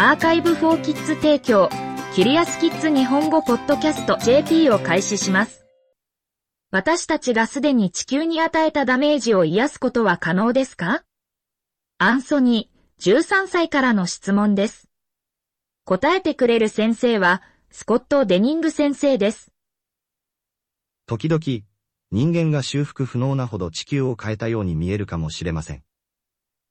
アーカイブフォーキッズ提供、キリアスキッズ日本語ポッドキャスト JP を開始します。私たちがすでに地球に与えたダメージを癒すことは可能ですか？アンソニー、13歳からの質問です。答えてくれる先生は、スコット・デニング先生です。時々、人間が修復不能なほど地球を変えたように見えるかもしれません。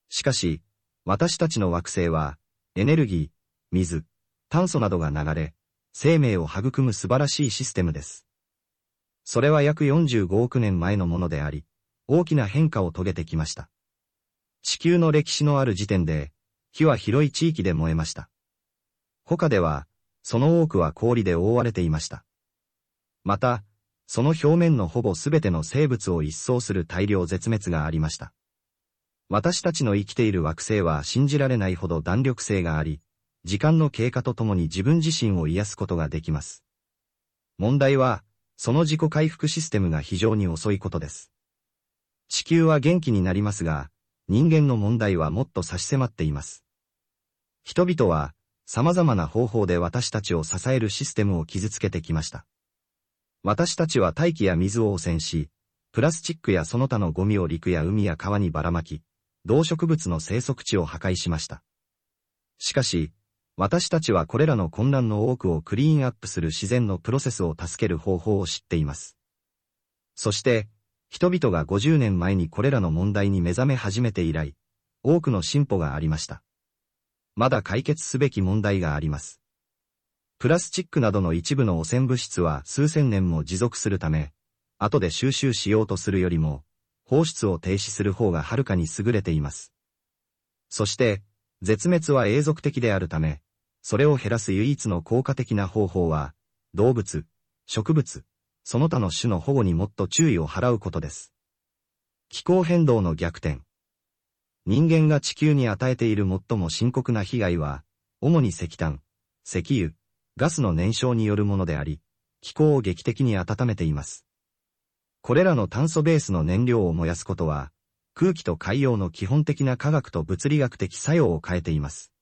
しかし、私たちの惑星は、エネルギー、水、炭素などが流れ、生命を育む素晴らしいシステムです。それは約45億年前のものであり、大きな変化を遂げてきました。地球の歴史のある時点で、火は広い地域で燃えました。他では、その多くは氷で覆われていました。また、その表面のほぼすべての生物を一掃する大量絶滅がありました。私たちの生きている惑星は信じられないほど弾力性があり、時間の経過とともに自分自身を癒すことができます。問題は、その自己回復システムが非常に遅いことです。地球は元気になりますが、人間の問題はもっと差し迫っています。人々は、様々な方法で私たちを支えるシステムを傷つけてきました。私たちは大気や水を汚染し、プラスチックやその他のゴミを陸や海や川にばらまき、動植物の生息地を破壊しました。しかし、私たちはこれらの混乱の多くをクリーンアップする自然のプロセスを助ける方法を知っています。そして、人々が50年前にこれらの問題に目覚め始めて以来、多くの進歩がありました。まだ解決すべき問題があります。プラスチックなどの一部の汚染物質は数千年も持続するため、後で収集しようとするよりも、放出を停止する方がはるかに優れています。そして、絶滅は永続的であるため、それを減らす唯一の効果的な方法は、動物、植物、その他の種の保護にもっと注意を払うことです。気候変動の逆転。人間が地球に与えている最も深刻な被害は、主に石炭、石油、ガスの燃焼によるものであり、気候を劇的に温めています。これらの炭素ベースの燃料を燃やすことは、空気と海洋の基本的な科学と物理学的作用を変えています。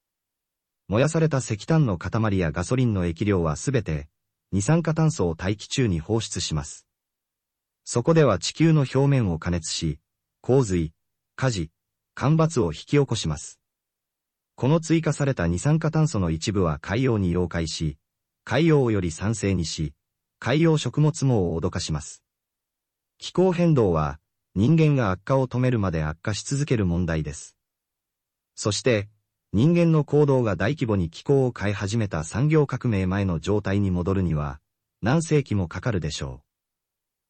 燃やされた石炭の塊やガソリンの液量はすべて、二酸化炭素を大気中に放出します。そこでは地球の表面を加熱し、洪水、火事、干ばつを引き起こします。この追加された二酸化炭素の一部は海洋に溶解し、海洋をより酸性にし、海洋食物網を脅かします。気候変動は人間が悪化を止めるまで悪化し続ける問題です。そして、人間の行動が大規模に気候を変え始めた産業革命前の状態に戻るには、何世紀もかかるでしょ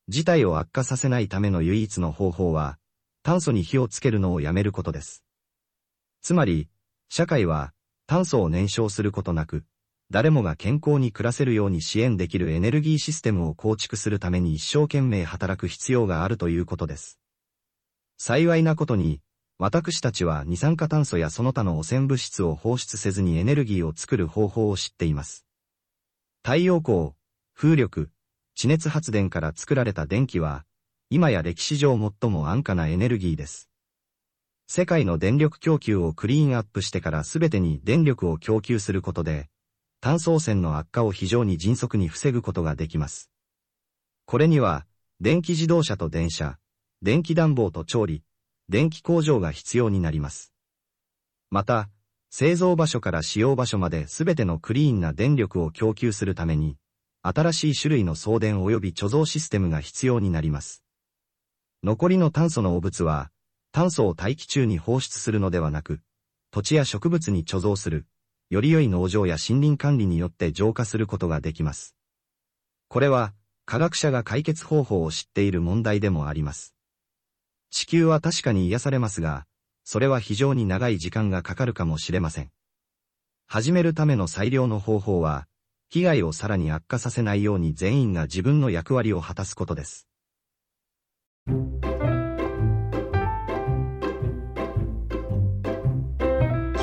う。事態を悪化させないための唯一の方法は、炭素に火をつけるのをやめることです。つまり、社会は炭素を燃焼することなく、誰もが健康に暮らせるように支援できるエネルギーシステムを構築するために一生懸命働く必要があるということです。幸いなことに、私たちは二酸化炭素やその他の汚染物質を放出せずにエネルギーを作る方法を知っています。太陽光、風力、地熱発電から作られた電気は、今や歴史上最も安価なエネルギーです。世界の電力供給をクリーンアップしてから全てに電力を供給することで、炭素汚染の悪化を非常に迅速に防ぐことができます。これには、電気自動車と電車、電気暖房と調理、電気工場が必要になります。また、製造場所から使用場所まで全てのクリーンな電力を供給するために、新しい種類の送電及び貯蔵システムが必要になります。残りの炭素の汚物は、炭素を大気中に放出するのではなく、土地や植物に貯蔵する、より良い農場や森林管理によって浄化することができます。これは、科学者が解決方法を知っている問題でもあります。地球は確かに癒されますが、それは非常に長い時間がかかるかもしれません。始めるための最良の方法は、被害をさらに悪化させないように全員が自分の役割を果たすことです。